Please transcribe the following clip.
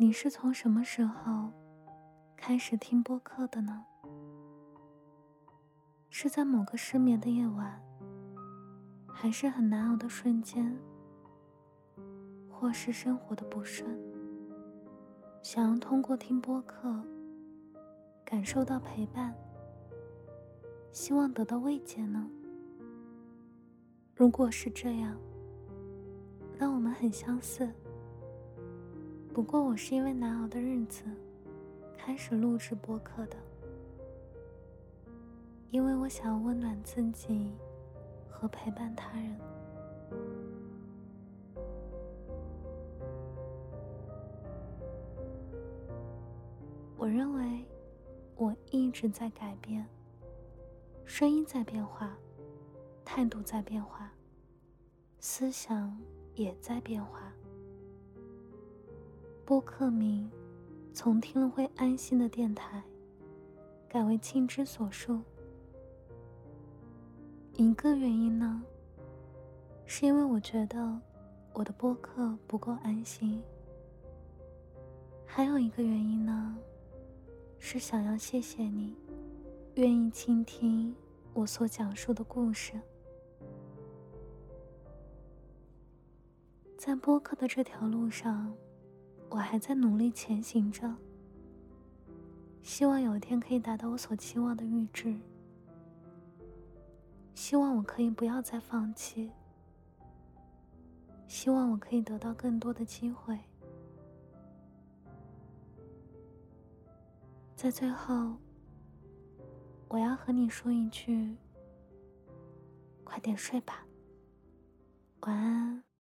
你是从什么时候开始听播客的呢？是在某个失眠的夜晚，还是很难熬的瞬间，或是生活的不顺，想要通过听播客感受到陪伴，希望得到慰藉呢？如果是这样，那我们很相似。不过我是因为难熬的日子，开始录制播客的，因为我想要温暖自己和陪伴他人。我认为我一直在改变，声音在变化，态度在变化，思想也在变化。播客名从听了会安心的电台，改为亲之所述。一个原因呢，是因为我觉得我的播客不够安心；还有一个原因呢，是想要谢谢你，愿意倾听我所讲述的故事。在播客的这条路上。我还在努力前行着，希望有一天可以达到我所期望的预知。希望我可以不要再放弃，希望我可以得到更多的机会。在最后，我要和你说一句：快点睡吧，晚安。